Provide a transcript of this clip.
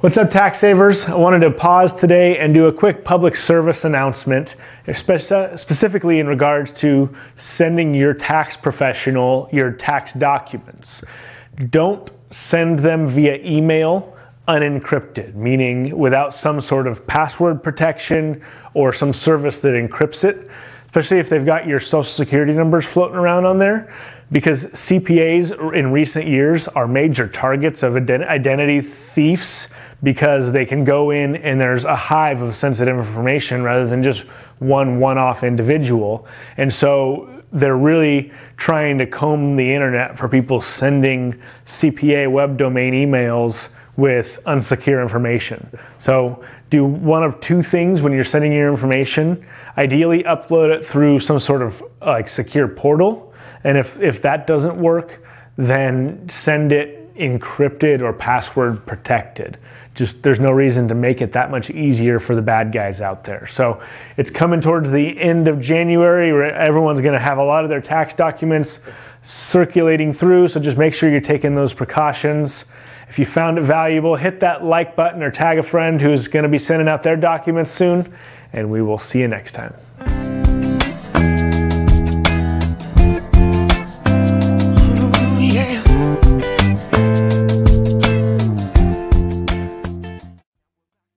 What's up, tax savers? I wanted to pause today and do a quick public service announcement, specifically in regards to sending your tax professional your tax documents. Don't send them via email unencrypted, meaning without some sort of password protection or some service that encrypts it, especially if they've got your social security numbers floating around on there because CPAs in recent years are major targets of identity thieves because they can go in and there's a hive of sensitive information rather than just one one off individual. And so they're really trying to comb the internet for people sending CPA web domain emails with unsecure information. So do one of two things when you're sending your information. Ideally upload it through some sort of like secure portal. And if, if that doesn't work, then send it encrypted or password protected just there's no reason to make it that much easier for the bad guys out there. So it's coming towards the end of January where everyone's going to have a lot of their tax documents circulating through. So just make sure you're taking those precautions. If you found it valuable, hit that like button or tag a friend who's going to be sending out their documents soon, and we will see you next time.